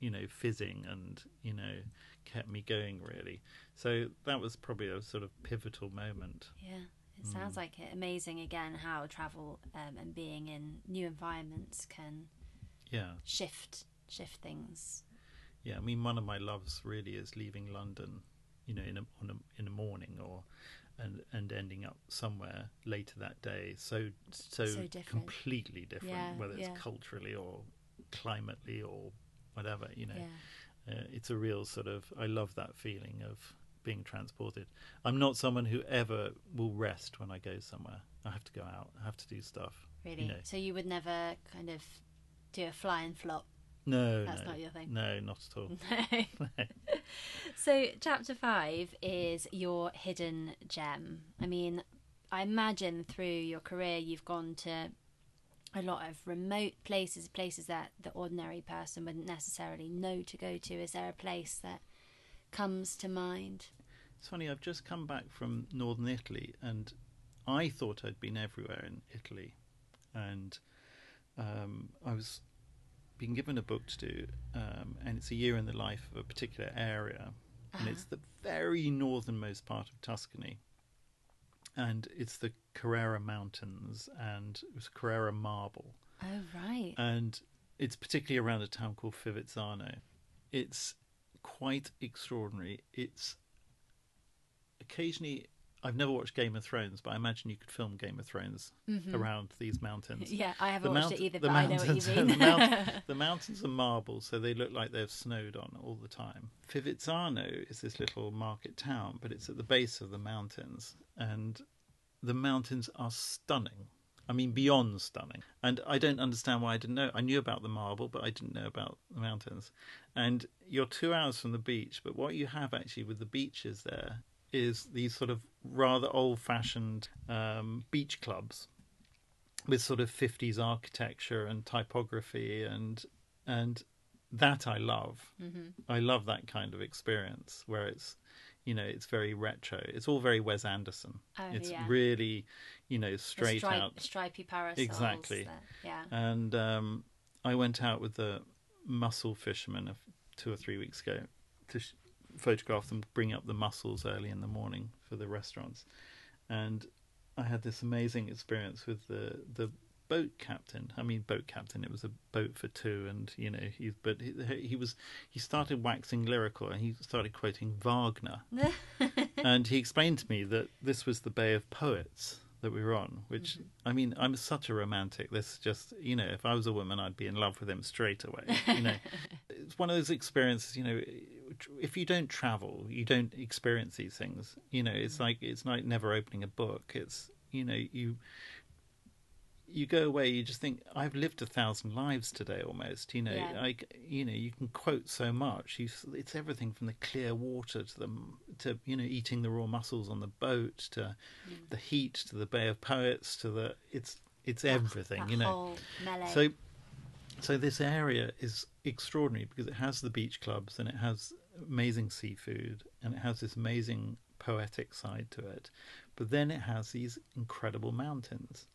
S2: you know fizzing and you know kept me going really. So that was probably a sort of pivotal moment.
S1: Yeah, it sounds
S2: Hmm.
S1: like it. Amazing again how travel um, and being in new environments can
S2: yeah.
S1: shift shift things.
S2: Yeah, I mean, one of my loves really is leaving London, you know, in a, on a in the morning or and and ending up somewhere later that day. So so,
S1: So different.
S2: completely different,
S1: Yeah,
S2: whether it's
S1: yeah.
S2: culturally or climately or whatever. You know,
S1: Yeah.
S2: uh, it's a real sort of. I love that feeling of being transported. I'm not someone who ever will rest when I go somewhere. I have to go out. I have to do stuff.
S1: Really.
S2: You know.
S1: So you would never kind of do a fly and flop.
S2: No,
S1: That's
S2: no,
S1: not your thing.
S2: No, not at all. No.
S1: so chapter five is your hidden gem. I mean, I imagine through your career you've gone to a lot of remote places, places that the ordinary person wouldn't necessarily know to go to. Is there a place that comes to mind?
S2: It's funny, I've just come back from northern Italy and I thought I'd been everywhere in Italy. And um, I was being given a book to do, um, and it's a year in the life of a particular area. And it's the very northernmost part of Tuscany. And it's the Carrara Mountains, and it was Carrara marble
S1: Oh right.
S2: and it's particularly around a town called Fivizzano. It's quite extraordinary. It's occasionally I've never watched Game of Thrones, but I imagine you could film Game of Thrones around these mountains.
S1: Mm-hmm. Yeah, I haven't
S2: The
S1: watched
S2: mount-
S1: it either,
S2: the
S1: but I know what you
S2: mountains-
S1: mean.
S2: the, mount- the mountains are marble, so they look like they've snowed on all the time. Fivizzano is this little market town, but it's at the base of the mountains, and the mountains are stunning. I mean, beyond stunning. And I don't understand why I didn't know. I knew about the marble, but I didn't know about the mountains. And you're two hours from the beach, but what you have actually with the beaches there is these sort of rather old fashioned um, beach clubs with sort of 50s architecture and typography and and that I love.
S1: Mm-hmm.
S2: I love that kind of experience where it's you know it's very retro. It's all very Wes Anderson.
S1: Oh,
S2: it's
S1: yeah.
S2: really you know straight
S1: stripe-
S2: out
S1: stripy parasols.
S2: Exactly.
S1: that- yeah.
S2: and um, I went out with the mussel fishermen of two or three weeks ago to sh- photograph them, bring up the mussels early in the morning for the restaurants, and I had this amazing experience with the the boat captain. I mean, boat captain. It was a boat for two, and you know, he but he, he was he started waxing lyrical, and he started quoting Wagner, and he explained to me that this was the Bay of Poets that we were on. Which mm-hmm. I mean, I'm such a romantic. This is just you know, if I was a woman, I'd be in love with him straight away. You know, it's one of those experiences. You know, if you don't travel, you don't experience these things. You know, it's like it's like never opening a book. It's you know you you go away, you just think I've lived a thousand lives today, almost. You know,
S1: Yeah.
S2: I you know you can quote so much. You, it's everything from the clear water to the to you know eating the raw mussels on the boat to the heat to the Bay of Poets to the it's it's everything.
S1: That
S2: you know, so so this area is extraordinary because it has the beach clubs and it has amazing seafood and it has this amazing poetic side to it but then it has these incredible mountains.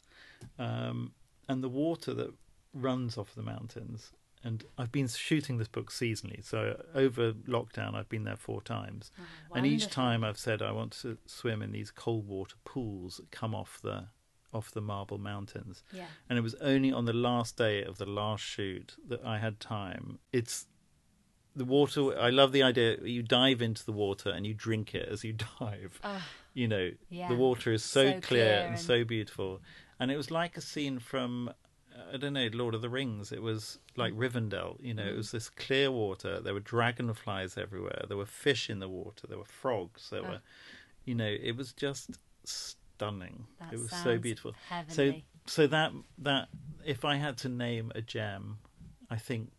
S2: Um, and the water that runs off the mountains and I've been shooting this book seasonally so over lockdown I've been there four times. And each time I've said I want to swim in these cold water pools that come off the off the marble mountains
S1: Yeah.
S2: and it was only on the last day of the last shoot that I had time. It's the water. I love the idea. You dive into the water and you drink it as you dive. you know,
S1: yeah.
S2: the water is so,
S1: So
S2: clear,
S1: clear
S2: and,
S1: and-
S2: so beautiful, and it was like a scene from. I don't know, Lord of the Rings. It was like Rivendell. You know, it was mm. this clear water. There were dragonflies everywhere. There were fish in the water. There were frogs. There were, you know, it was just stunning.
S1: That
S2: it was so beautiful.
S1: heavenly.
S2: So, so that that if I had to name a gem, I think,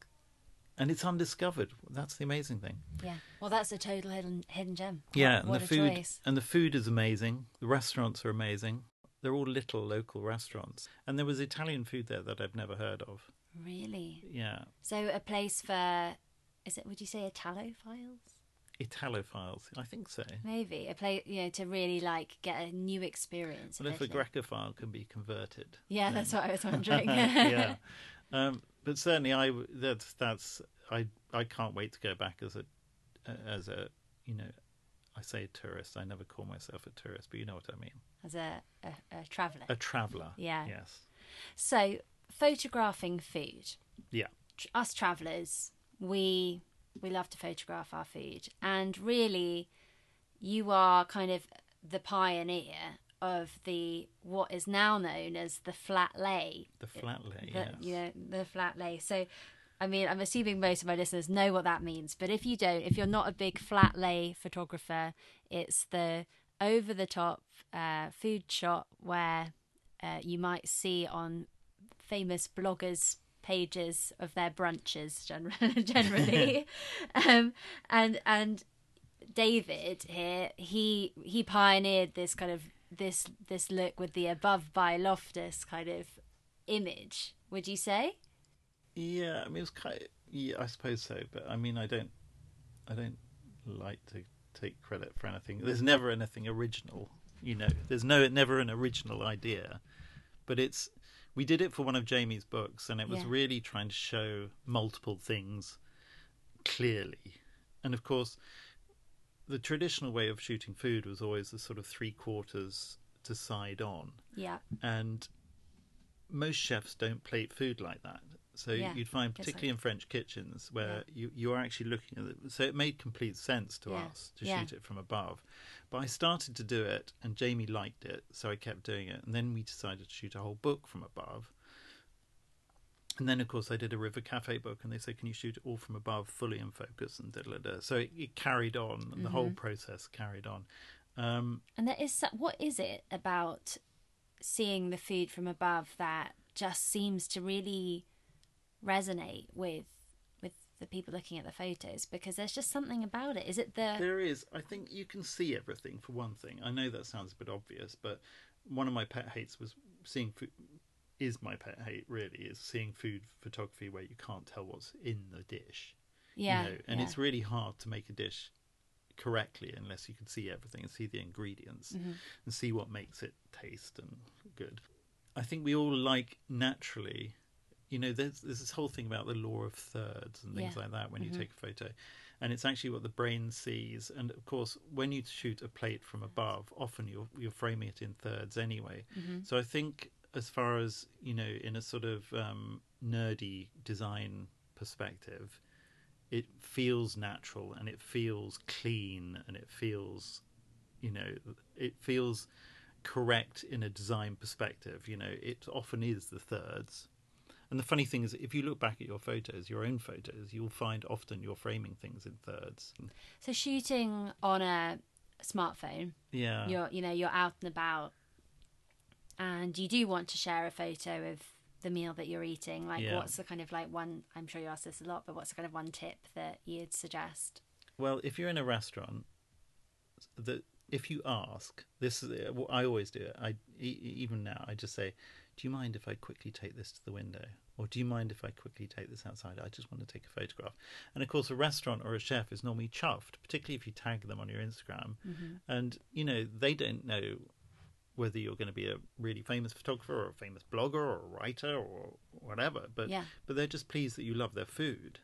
S2: and it's undiscovered. That's the amazing thing.
S1: Yeah. Well, that's a total hidden hidden gem.
S2: Yeah,
S1: What,
S2: and the food
S1: choice.
S2: and the food is amazing. The restaurants are amazing. They're all little local restaurants, and there was Italian food there that I've never heard of.
S1: Really.
S2: Yeah,
S1: So a place for is it? Would you say Italophiles?
S2: Italophiles. I think so.
S1: Maybe a place you know to really like get a new experience.
S2: Well, if a. Grecophile can be converted,
S1: Yeah, that's what I was wondering.
S2: yeah. Um, but certainly, I that's that's I I can't wait to go back as a as a you know I say tourist. I never call myself a tourist, but you know what I mean.
S1: As a, a, a traveller.
S2: A traveller.
S1: Yeah.
S2: Yes.
S1: So photographing food.
S2: Yeah.
S1: us travelers we we love to photograph our food and really you are kind of the pioneer of the what is now known as the flat lay
S2: The flat lay.
S1: the,
S2: yes.
S1: you know the flat lay so i mean i'm assuming most of my listeners know what that means but if you don't if you're not a big flat lay photographer it's the over the top uh, food shot where uh, you might see on famous bloggers pages of their brunches generally, generally. um, and and David here he he pioneered this kind of this this look with the above by Loftus kind of image would you say
S2: Yeah, I mean, it was kind. yeah, I suppose so. But I mean, I don't, I don't like to take credit for anything. There's never anything original, you know. There's no, never an original idea. But it's, we did it for one of Jamie's books, and it was
S1: Yeah.
S2: really trying to show multiple things clearly. And of course, the traditional way of shooting food was always the sort of three quarters to side on
S1: yeah
S2: and most chefs don't plate food like that So
S1: Yeah,
S2: you'd find, particularly in French kitchens, where
S1: Yeah.
S2: you you are actually looking at it. So it made complete sense to
S1: Yeah,
S2: us to shoot it from above. But I started to do it, and Jamie liked it, so I kept doing it. And then we decided to shoot a whole book from above. And then, of course, I did a River Cafe book, and they said, "Can you shoot it all from above, fully in focus?" And da da da. So it, it carried on, and the whole
S1: Mm-hmm.
S2: process carried on. Um,
S1: And there is what is it about seeing the food from above that just seems to really resonate with with the people looking at the photos because there's just something about it. Is it the
S2: There is. I think you can see everything for one thing. I know that sounds a bit obvious, but one of my pet hates was seeing food. Is my pet hate really is seeing food photography where you can't tell what's in the dish.
S1: yeah,
S2: You know, and
S1: yeah.
S2: it's really hard to make a dish correctly unless you can see everything and see the ingredients
S1: Mm-hmm.
S2: and see what makes it taste and good. I think we all like naturally, you know, there's, there's this whole thing about the law of thirds and things
S1: Yeah.
S2: like that when
S1: Mm-hmm.
S2: you take a photo. And it's actually what the brain sees. And of course, when you shoot a plate from above, often you're, you're framing it in thirds anyway.
S1: Mm-hmm.
S2: So I think, as far as, you know, in a sort of um, nerdy design perspective, it feels natural and it feels clean and it feels you know it feels correct in a design perspective you know it often is the thirds and the funny thing is if you look back at your photos your own photos you'll find often you're framing things in thirds
S1: so shooting on a smartphone.
S2: yeah
S1: You're you know you're out and about, and you do want to share a photo of the meal that you're eating. Like,
S2: Yeah.
S1: what's the kind of like one? I'm sure you ask this a lot, but what's the kind of one tip that you'd suggest?
S2: Well, if you're in a restaurant, the if you ask, this is uh, what I always do. It. I even now I just say, "Do you mind if I quickly take this to the window?" Or do you mind if I quickly take this outside? I just want to take a photograph. And of course, a restaurant or a chef is normally chuffed, particularly if you tag them on your Instagram. Mm-hmm. And you know they don't know whether you're going to be a really famous photographer or a famous blogger or a writer or whatever. But
S1: Yeah.
S2: but they're just pleased that you love their food.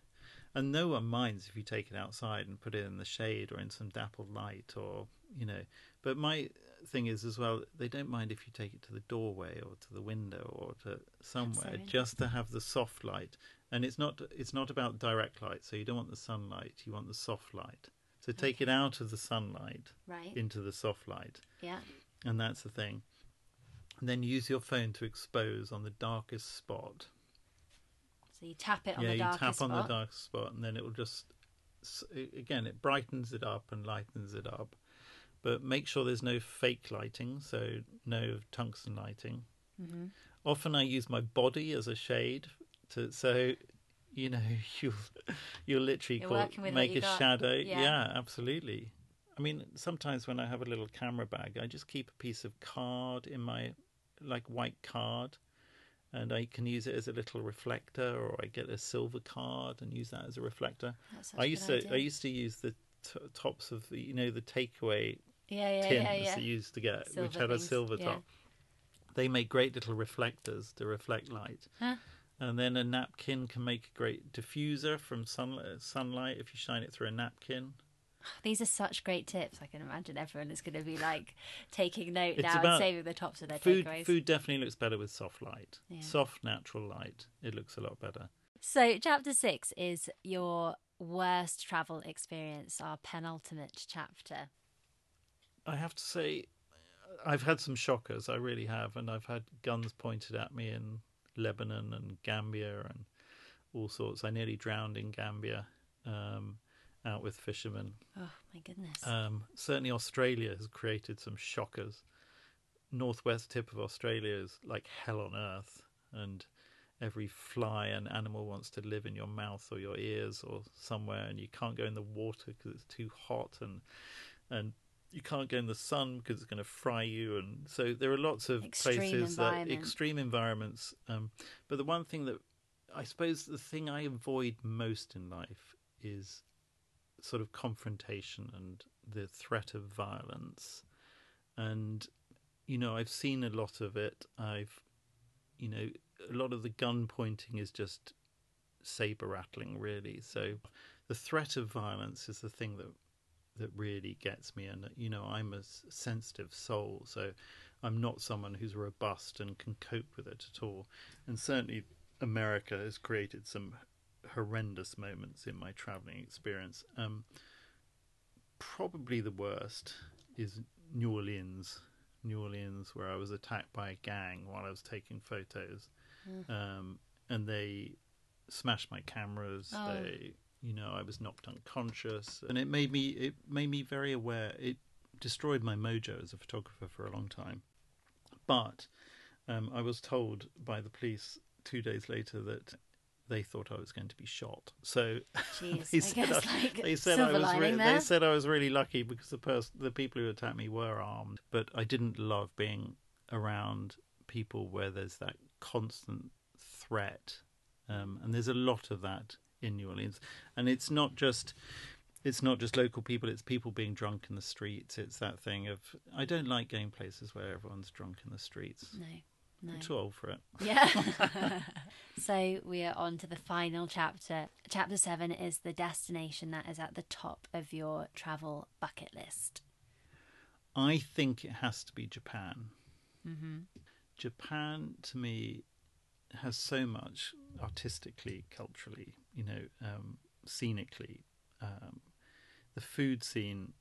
S2: And no one minds if you take it outside and put it in the shade or in some dappled light or, you know. But my thing is as well, they don't mind if you take it to the doorway or to the window or to somewhere just to have the soft light. And it's not it's not about direct light, so you don't want the sunlight, you want the soft light. So take it out of the sunlight
S1: Right.
S2: into the soft light
S1: Yeah.
S2: and that's the thing. And then use your phone to expose on the darkest spot.
S1: So you tap it on
S2: yeah,
S1: the
S2: you
S1: darkest
S2: tap on
S1: spot.
S2: the darkest spot, and then it will just again it brightens it up and lightens it up. But make sure there's no fake lighting, so no tungsten lighting.
S1: Mm-hmm.
S2: Often I use my body as a shade to so you know you you'll literally call,
S1: working with what
S2: make a
S1: got.
S2: shadow.
S1: Yeah.
S2: yeah, absolutely. I mean, sometimes when I have a little camera bag, I just keep a piece of card in my like white card, and I can use it as a little reflector, or I get a silver card and use that as a reflector. I used to
S1: idea.
S2: I used to use the t- tops of the you know the takeaway
S1: Yeah, yeah,
S2: tins
S1: yeah, yeah.
S2: that you used to get, which
S1: Silver
S2: had a silver top. They make great little reflectors to reflect light.
S1: Huh?
S2: And then a napkin can make a great diffuser from sunlight, uh, sunlight if you shine it through a napkin.
S1: These are such great tips. I can imagine everyone is going to be like taking note
S2: It's
S1: now and saving the tops of their
S2: Food,
S1: takeaways.
S2: food definitely looks better with soft light.
S1: Yeah.
S2: Soft, natural light. It looks a lot better.
S1: So, chapter six is your worst travel experience, our penultimate chapter.
S2: I have to say, I've had some shockers. I really have, and I've had guns pointed at me in Lebanon and Gambia and all sorts. I nearly drowned in Gambia, um, out with fishermen.
S1: Oh my goodness!
S2: Um, certainly, Australia has created some shockers. Northwest tip of Australia is like hell on earth, and every fly and animal wants to live in your mouth or your ears or somewhere, and you can't go in the water because it's too hot, and and you can't go in the sun because it's going to fry you, and so there are lots of
S1: Extreme
S2: places that extreme environments. Um, but the one thing that I suppose the thing I avoid most in life is sort of confrontation and the threat of violence. And, you know, I've seen a lot of it. I've, you know, a lot of the gun pointing is just saber rattling, really. So the threat of violence is the thing that that really gets me and you know i'm a sensitive soul so i'm not someone who's robust and can cope with it at all and certainly America has created some horrendous moments in my traveling experience. Um, probably the worst is New Orleans. New Orleans, where I was attacked by a gang while I was taking photos, um, and they smashed my cameras.
S1: Oh.
S2: They, you know, I was knocked unconscious, and it made me it made me very aware. It destroyed my mojo as a photographer for a long time. But um, I was told by the police two days later that they thought I was going to be shot. So
S1: Jeez,
S2: they said,
S1: guess,
S2: I,
S1: like,
S2: they said I was re- they said I was really lucky because the person the people who attacked me were armed. But I didn't love being around people where there's that constant threat, um, and there's a lot of that in New Orleans. And it's not just it's not just local people; it's people being drunk in the streets. It's that thing of I don't like going places where everyone's drunk in the streets.
S1: No, no.
S2: I'm too old for it.
S1: Yeah. so we are on to the final chapter. Chapter seven is the destination that is at the top of your travel bucket list.
S2: I think it has to be Japan. Mm-hmm. Japan, to me, has so much artistically, culturally, you know, um, scenically. Um, the food scene,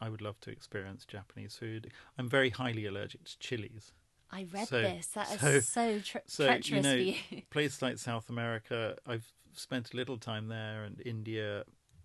S2: I would love to experience Japanese food. I'm very highly allergic to chilies.
S1: I read
S2: So-
S1: this. That is
S2: so-
S1: so, tre-
S2: So,
S1: treacherous
S2: you know,
S1: for you.
S2: places like South America, I've spent a little time there, and India,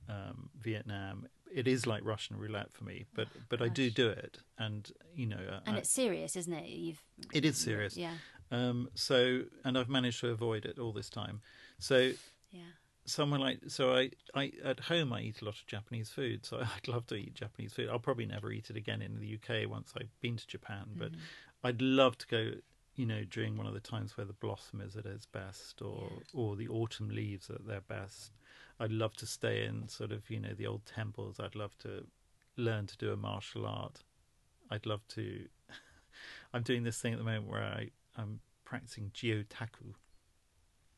S2: um, Vietnam. It is like Russian roulette for me, but but I do do it, and you know, uh,
S1: And
S2: I-
S1: it's serious, isn't it? You've
S2: it is serious.
S1: Yeah.
S2: Um, so, and I've managed to avoid it all this time. So,
S1: Yeah.
S2: Somewhere like so, I, I at home I eat a lot of Japanese food. So I'd love to eat Japanese food. I'll probably never eat it again in the UK once I've been to Japan. But mm-hmm. I'd love to go. You know, during one of the times where the blossom is at its best, or or the autumn leaves at their best. I'd love to stay in sort of you know the old temples. I'd love to learn to do a martial art. I'd love to. I'm doing this thing at the moment where I, I'm practicing gyotaku.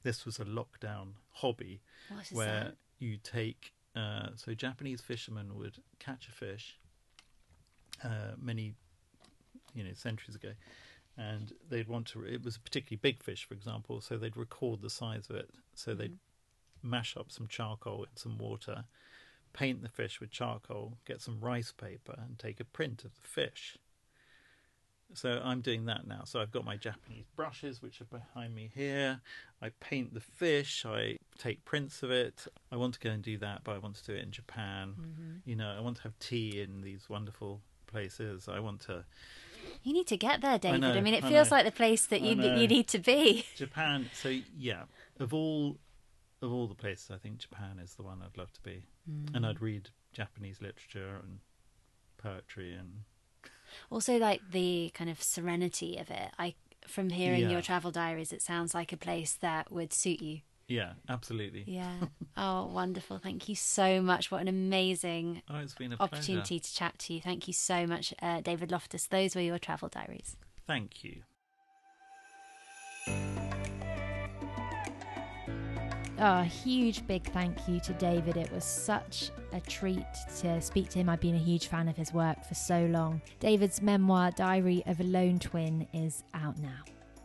S2: This was a lockdown hobby where
S1: that?
S2: you take. Uh, so Japanese fishermen would catch a fish uh, many, you know, centuries ago, and they'd want to. It was a particularly big fish, for example, so they'd record the size of it. So they'd mash up some charcoal in some water, paint the fish with charcoal, get some rice paper, and take a print of the fish. So I'm doing that now. So I've got my Japanese brushes, which are behind me here. I paint the fish. I take prints of it. I want to go and do that, but I want to do it in Japan. Mm-hmm. You know, I want to have tea in these wonderful places. I want to
S1: You need to get there, David. I,
S2: know, I
S1: mean, it feels like the place that you you need to be.
S2: Japan. So yeah, of all of all the places, I think Japan is the one I'd love to be, and mm. I'd read Japanese literature and poetry and
S1: Also, like the kind of serenity of it. I from hearing
S2: Yeah.
S1: your travel diaries, it sounds like a place that would suit you.
S2: yeah, absolutely.
S1: Yeah. oh, wonderful. Thank you so much. What an amazing
S2: Oh, it's been a
S1: opportunity
S2: pleasure.
S1: to chat to you. Thank you so much, uh, David Loftus. Those were your travel diaries.
S2: Thank you.
S3: Oh, a huge big thank you to David. It was such a treat to speak to him. I've been a huge fan of his work for so long. David's memoir, Diary of a Lone Twin, is out now.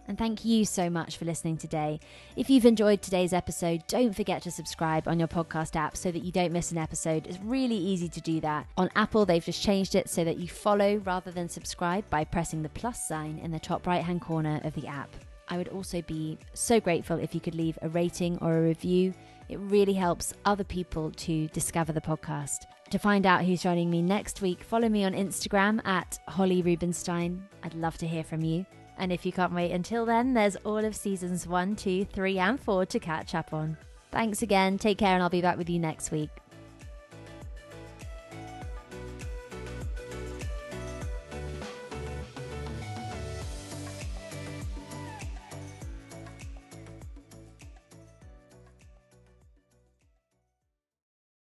S1: And thank you so much for listening today. If you've enjoyed today's episode, don't forget to subscribe on your podcast app so that you don't miss an episode. It's really easy to do that. On Apple, they've just changed it so that you follow rather than subscribe by pressing the plus sign in the top right hand corner of the app. I would also be so grateful if you could leave a rating or a review. It really helps other people to discover the podcast. To find out who's joining me next week, follow me on Instagram at Holly Rubenstein. I'd love to hear from you. And if you can't wait until then, there's all of seasons one, two, three, and four to catch up on. Thanks again. Take care, and I'll be back with you next week.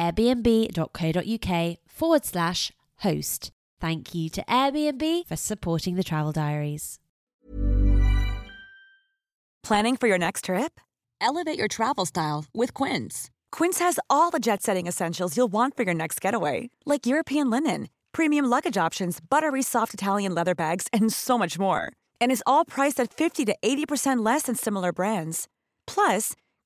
S1: airbnb.co.uk forward slash host. Thank you to Airbnb for supporting the travel diaries.
S4: Planning for your next trip? Elevate your travel style with Quince. Quince has all the jet setting essentials you'll want for your next getaway, like European linen, premium luggage options, buttery soft Italian leather bags, and so much more. And is all priced at 50 to 80% less than similar brands. Plus,